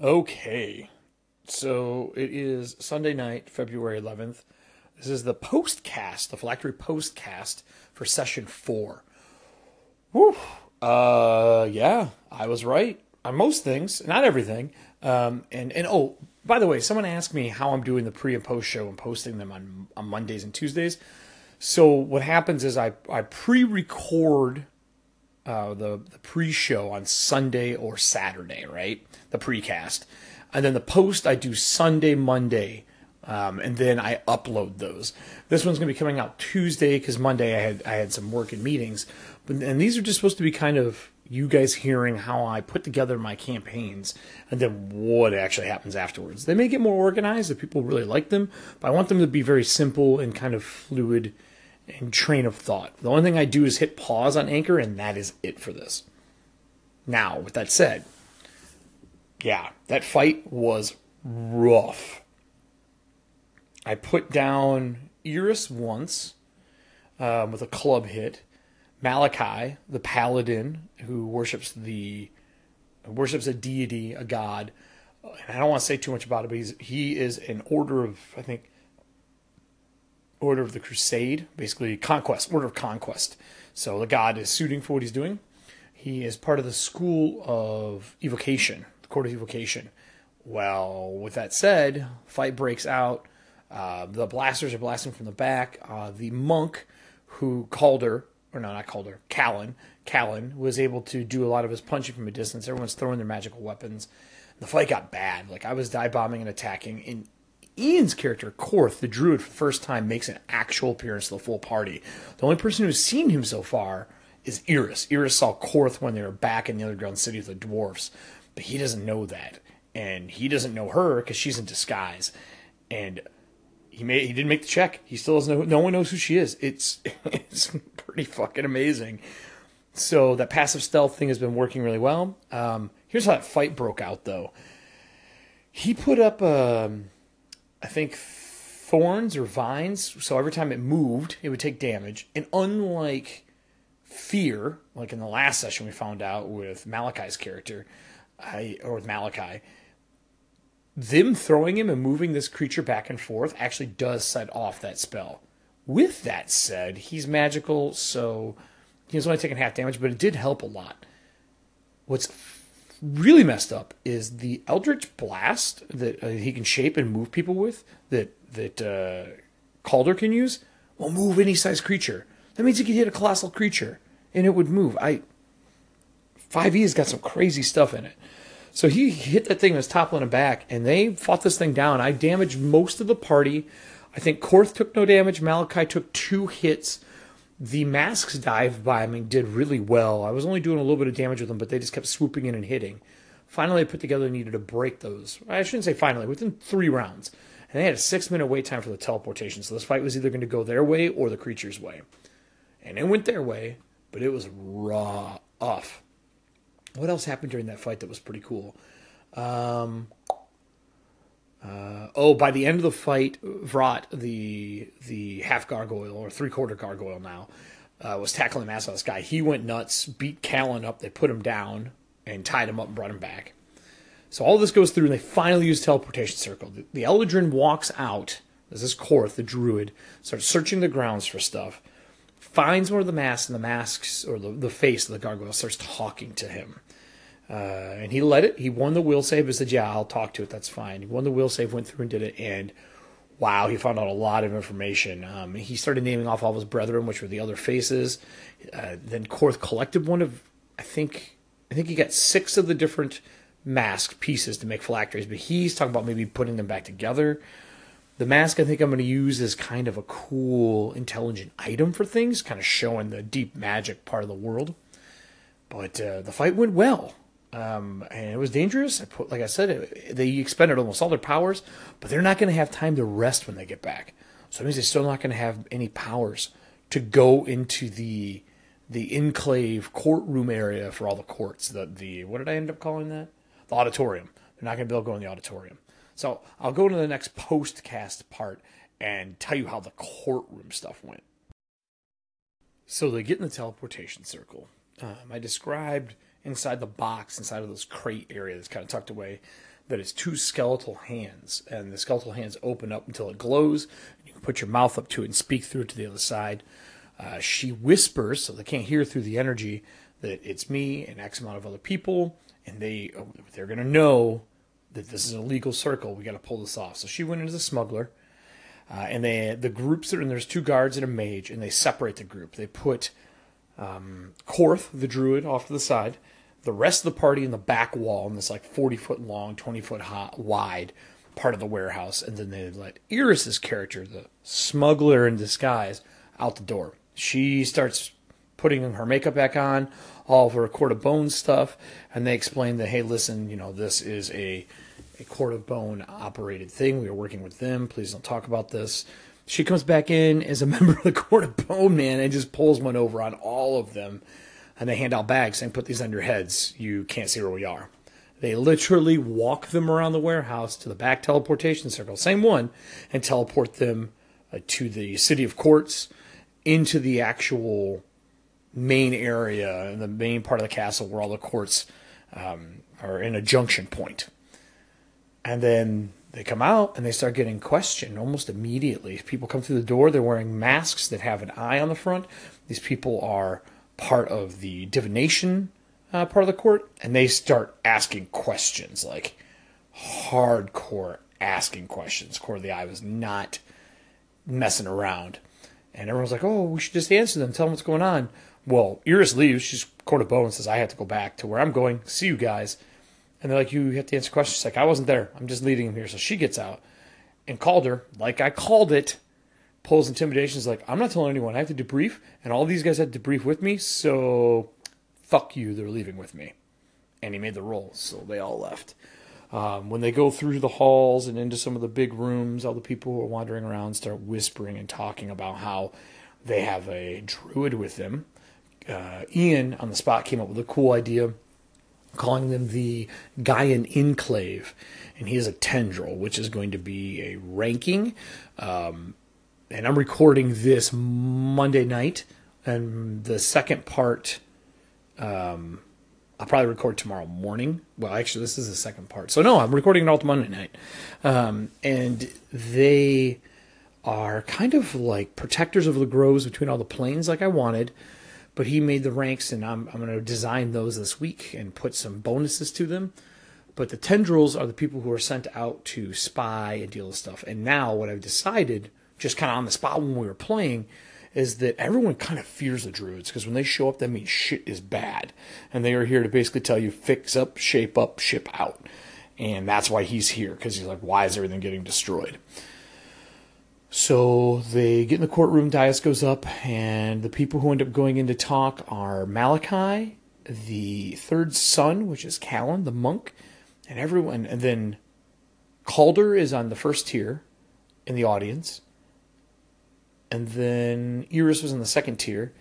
Okay. So it is Sunday night, February 11th. This is the postcast, the Phylactery postcast for session four. Woo. Uh, yeah, I was right on most things, not everything. Um, and, and oh, by the way, someone asked me how I'm doing the pre and post show and posting them on, on Mondays and Tuesdays. So what happens is I, I pre-record uh, the the pre-show on Sunday or Saturday, right? The precast, and then the post I do Sunday, Monday, um, and then I upload those. This one's gonna be coming out Tuesday because Monday I had I had some work and meetings, but and these are just supposed to be kind of you guys hearing how I put together my campaigns and then what actually happens afterwards. They may get more organized if people really like them, but I want them to be very simple and kind of fluid and train of thought. The only thing I do is hit pause on Anchor, and that is it for this. Now, with that said, yeah, that fight was rough. I put down Eris once um, with a club hit. Malachi, the paladin who worships the worships a deity, a god. And I don't want to say too much about it, but he's, he is an order of I think Order of the Crusade, basically conquest, Order of Conquest. So the god is suiting for what he's doing. He is part of the school of evocation, the court of evocation. Well, with that said, fight breaks out. Uh, the blasters are blasting from the back. Uh, the monk who Calder, or no, not Calder, Callan, Callan was able to do a lot of his punching from a distance. Everyone's throwing their magical weapons. The fight got bad. Like I was dive bombing and attacking, and Ian's character, Korth, the druid, for the first time makes an actual appearance to the full party. The only person who's seen him so far is Iris. Iris saw Korth when they were back in the underground city of the dwarfs, but he doesn't know that, and he doesn't know her because she's in disguise, and he made he didn't make the check. He still doesn't know. No one knows who she is. It's it's pretty fucking amazing. So that passive stealth thing has been working really well. Um, here's how that fight broke out, though. He put up a. I think thorns or vines. So every time it moved, it would take damage. And unlike fear, like in the last session we found out with Malachi's character, I, or with Malachi, them throwing him and moving this creature back and forth actually does set off that spell. With that said, he's magical, so he's only taking half damage, but it did help a lot. What's really messed up is the Eldritch Blast that uh, he can shape and move people with that that uh, Calder can use will move any size creature. That means he could hit a colossal creature and it would move. I 5e has got some crazy stuff in it. So he hit that thing and was toppling it back, and they fought this thing down. I damaged most of the party. I think Korth took no damage. Malachi took two hits the masks dive bombing did really well. I was only doing a little bit of damage with them, but they just kept swooping in and hitting. Finally, I put together needed to break those. I shouldn't say finally, within three rounds. And they had a six minute wait time for the teleportation, so this fight was either going to go their way or the creature's way. And it went their way, but it was raw off. What else happened during that fight that was pretty cool? Um, uh, oh, by the end of the fight, Vrat, the the half gargoyle or three quarter gargoyle now, uh, was tackling the mass on this guy. He went nuts, beat Callan up. They put him down and tied him up and brought him back. So all this goes through, and they finally use teleportation circle. The, the Eldrin walks out. This is Korth, the druid, starts searching the grounds for stuff, finds one of the masks, and the masks or the, the face of the gargoyle starts talking to him. Uh, and he let it. He won the will save. He said, "Yeah, I'll talk to it. That's fine." He won the will save, went through and did it, and wow, he found out a lot of information. Um, he started naming off all of his brethren, which were the other faces. Uh, then Korth collected one of, I think, I think he got six of the different mask pieces to make phylacteries, but he's talking about maybe putting them back together. The mask I think I'm going to use as kind of a cool, intelligent item for things, kind of showing the deep magic part of the world. But uh, the fight went well. Um, and it was dangerous. I put, like I said, they expended almost all their powers, but they're not going to have time to rest when they get back. So it means they're still not going to have any powers to go into the the enclave courtroom area for all the courts. The the what did I end up calling that? The auditorium. They're not going to be able to go in the auditorium. So I'll go to the next postcast part and tell you how the courtroom stuff went. So they get in the teleportation circle. Um, I described inside the box, inside of this crate area that's kind of tucked away, that is two skeletal hands. And the skeletal hands open up until it glows. You can put your mouth up to it and speak through it to the other side. Uh, she whispers, so they can't hear through the energy, that it's me and X amount of other people, and they they're gonna know that this is a legal circle. We got to pull this off. So she went into the smuggler, uh, and they the groups are and there's two guards and a mage, and they separate the group. They put um, the druid, off to the side, the rest of the party in the back wall in this like 40 foot long, 20 foot high, wide part of the warehouse, and then they let Iris's character, the smuggler in disguise, out the door. She starts putting her makeup back on, all of her court of bones stuff, and they explain that hey, listen, you know, this is a a court of bone operated thing. We are working with them. Please don't talk about this. She comes back in as a member of the court of bone, man, and just pulls one over on all of them and they hand out bags saying, "Put these on your heads. You can't see where we are." They literally walk them around the warehouse to the back teleportation circle, same one, and teleport them uh, to the city of courts, into the actual main area, the main part of the castle where all the courts um, are in a junction point. And then they come out and they start getting questioned almost immediately. People come through the door, they're wearing masks that have an eye on the front. These people are part of the divination uh, part of the court, and they start asking questions, like hardcore asking questions. Court of the Eye was not messing around. And everyone's like, oh, we should just answer them, tell them what's going on. Well, Iris leaves. She's court of bow and says, I have to go back to where I'm going. See you guys. And they're like, you have to answer questions. She's like, I wasn't there. I'm just leading him here. So she gets out and Calder, like I called it, pulls intimidation is like, I'm not telling anyone. I have to debrief, and all these guys had to debrief with me, so fuck you, they're leaving with me. And he made the roll, so they all left. Um, when they go through the halls and into some of the big rooms, all the people who are wandering around start whispering and talking about how they have a druid with them. Uh, Ian on the spot came up with a cool idea, calling them the Gaian Enclave, and he is a tendril, which is going to be a ranking. Um, and I'm recording this Monday night, and the second part, um, I'll probably record tomorrow morning. Well, actually, this is the second part. So no, I'm recording it all Monday night, um, and they are kind of like protectors of the groves between all the planes, like I wanted. But he made the ranks, and I'm I'm going to design those this week and put some bonuses to them. But the tendrils are the people who are sent out to spy and deal with stuff. And now, what I've decided just kind of on the spot when we were playing is that everyone kind of fears the druids because when they show up, that means shit is bad. And they are here to basically tell you fix up, shape up, ship out. And that's why he's here because he's like, why is everything getting destroyed? So they get in the courtroom, Dias goes up, and the people who end up going in to talk are Malachi, the third son, which is Callan, the monk, and everyone. And then Calder is on the first tier in the audience and then Iris was in the second tier,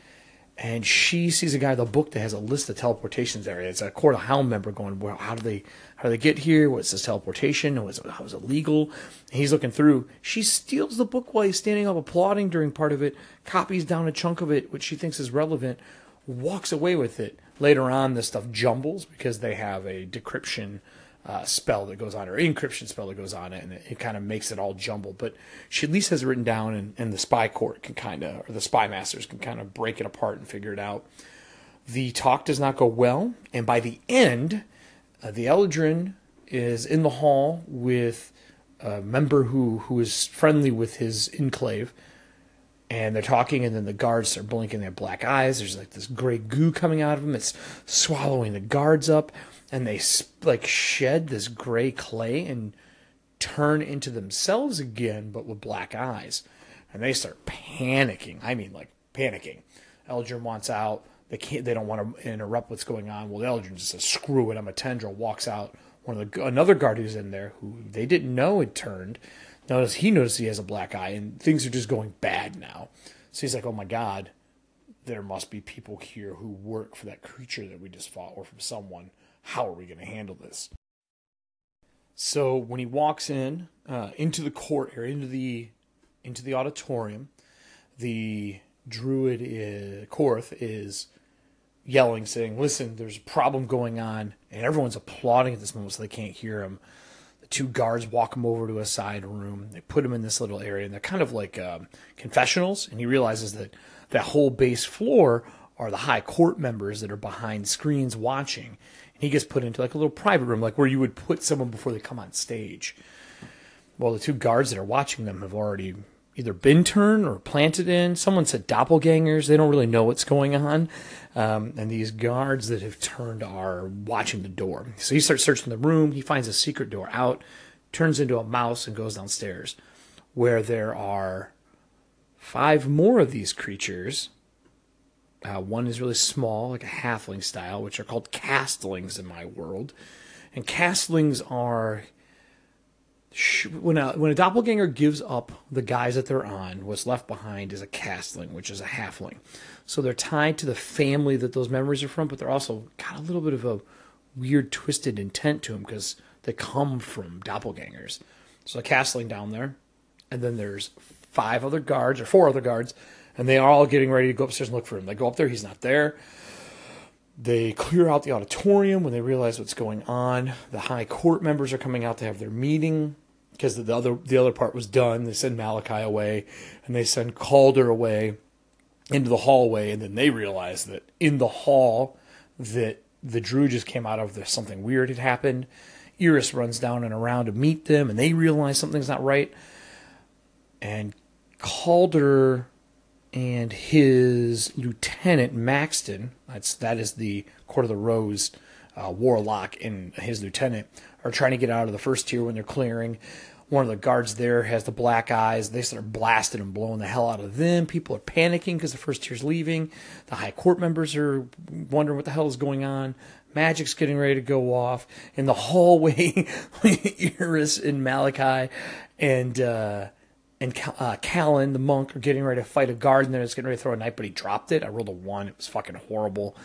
and she sees a guy with a book that has a list of teleportations there. It's a Court of Helm member going, well, how do they how do they get here? What's this teleportation? Was it, how is it legal? And he's looking through. She steals the book while he's standing up applauding during part of it, copies down a chunk of it, which she thinks is relevant, walks away with it. Later on, this stuff jumbles because they have a decryption uh, spell that goes on, or encryption spell that goes on it, and it, it kind of makes it all jumbled. But she at least has it written down, and, and the spy court can kind of, or the spy masters can kind of break it apart and figure it out. The talk does not go well, and by the end, uh, the Eldrin is in the hall with a member who who is friendly with his enclave, and they're talking, and then the guards are blinking their black eyes. There's like this gray goo coming out of them. It's swallowing the guards up and they like shed this gray clay and turn into themselves again, but with black eyes. And they start panicking. I mean, like panicking. Eldrin wants out. They can't. They don't want to interrupt what's going on. Well, Eldrin just says, "Screw it." I'm a tendril. Walks out. One of the another guard who's in there, who they didn't know had turned. Notice he notices he has a black eye, and things are just going bad now. So he's like, "Oh my god, there must be people here who work for that creature that we just fought, or from someone." How are we going to handle this? So when he walks in uh, into the court area, into the into the auditorium, the druid is, Korth is yelling, saying, "Listen, there's a problem going on," and everyone's applauding at this moment, so they can't hear him. The two guards walk him over to a side room. They put him in this little area, and they're kind of like um, confessionals. And he realizes that that whole base floor are the high court members that are behind screens watching. He gets put into like a little private room, like where you would put someone before they come on stage. Well, the two guards that are watching them have already either been turned or planted in. Someone said doppelgangers. They don't really know what's going on. Um, and these guards that have turned are watching the door. So he starts searching the room. He finds a secret door out, turns into a mouse, and goes downstairs where there are five more of these creatures. Uh, one is really small, like a halfling style, which are called castlings in my world. And castlings are when a when a doppelganger gives up the guys that they're on, what's left behind is a castling, which is a halfling. So they're tied to the family that those memories are from, but they're also got a little bit of a weird, twisted intent to them because they come from doppelgangers. So a castling down there, and then there's five other guards or four other guards, and they are all getting ready to go upstairs and look for him. They go up there, he's not there. They clear out the auditorium when they realize what's going on. The high court members are coming out to have their meeting because the other the other part was done. They send Malachi away, and they send Calder away into the hallway, and then they realize that in the hall that the Druid just came out of, there something weird had happened. Iris runs down and around to meet them, and they realize something's not right. And Calder and his lieutenant Maxton, that's that is the Court of the Rose uh, warlock, and his lieutenant are trying to get out of the first tier when they're clearing. One of the guards there has the black eyes. They start blasting and blowing the hell out of them. People are panicking because the first tier's leaving. The high court members are wondering what the hell is going on. Magic's getting ready to go off. In the hallway, Iris and Malachi and uh, and uh, Callan, the monk, are getting ready to fight a guard, and then it's getting ready to throw a knife, but he dropped it. I rolled a one. It was fucking horrible.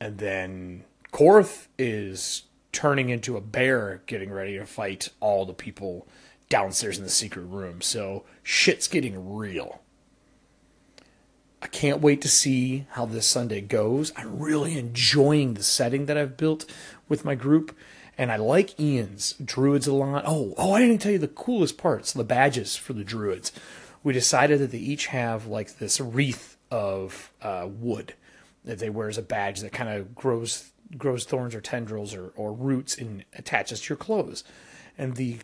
And then Korth is turning into a bear, getting ready to fight all the people downstairs in the secret room. So shit's getting real. I can't wait to see how this Sunday goes. I'm really enjoying the setting that I've built with my group and I like Ian's druids a lot. Oh, oh, I didn't tell you the coolest parts, the badges for the druids. We decided that they each have like this wreath of uh, wood that they wear as a badge that kind of grows grows thorns or tendrils or, or roots and attaches to your clothes. And the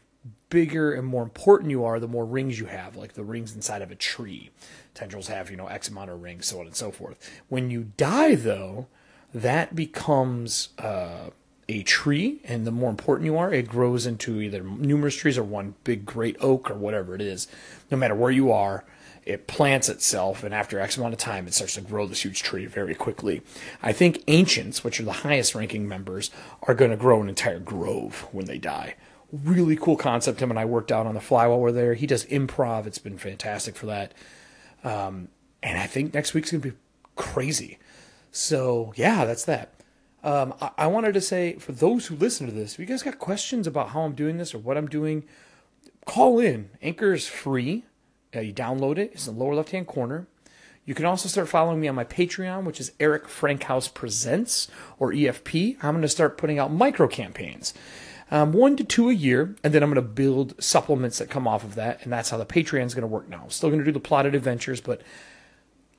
bigger and more important you are, the more rings you have, like the rings inside of a tree. Tendrils have, you know, X amount of rings, so on and so forth. When you die, though, that becomes uh, a tree, and the more important you are, it grows into either numerous trees or one big great oak or whatever it is. No matter where you are, it plants itself, and after X amount of time, it starts to grow this huge tree very quickly. I think ancients, which are the highest ranking members, are going to grow an entire grove when they die. Really cool concept. Him and I worked out on the fly while we're there. He does improv. It's been fantastic for that. Um, and I think next week's going to be crazy. So, yeah, that's that. Um, I, I, wanted to say for those who listen to this, if you guys got questions about how I'm doing this or what I'm doing, call in. Anchor is free. Uh, you download it. It's in the lower left hand corner. You can also start following me on my Patreon, which is Eric Frankhouse Presents or EFP. I'm going to start putting out micro campaigns, um, one to two a year, and then I'm going to build supplements that come off of that, and that's how the Patreon is going to work now. still going to do the plotted adventures, but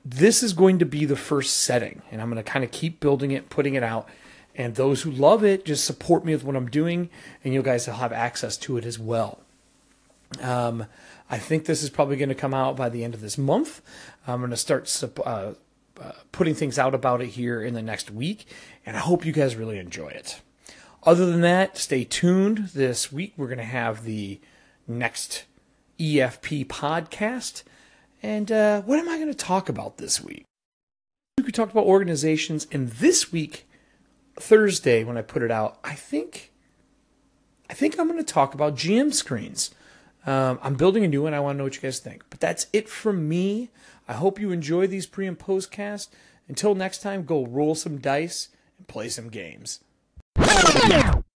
this is going to be the first setting, and I'm going to kind of keep building it, putting it out. And those who love it, just support me with what I'm doing, and you guys will have access to it as well. Um, I think this is probably going to come out by the end of this month. I'm going to start uh, uh, putting things out about it here in the next week, and I hope you guys really enjoy it. Other than that, stay tuned. This week we're going to have the next EFP podcast. And uh, what am I going to talk about this week? We talked about organizations, and this week Thursday when I put it out, I think I think I'm going to talk about GM screens. Um, I'm building a new one. I want to know what you guys think. But that's it from me. I hope you enjoy these pre and post casts. Until next time, go roll some dice and play some games.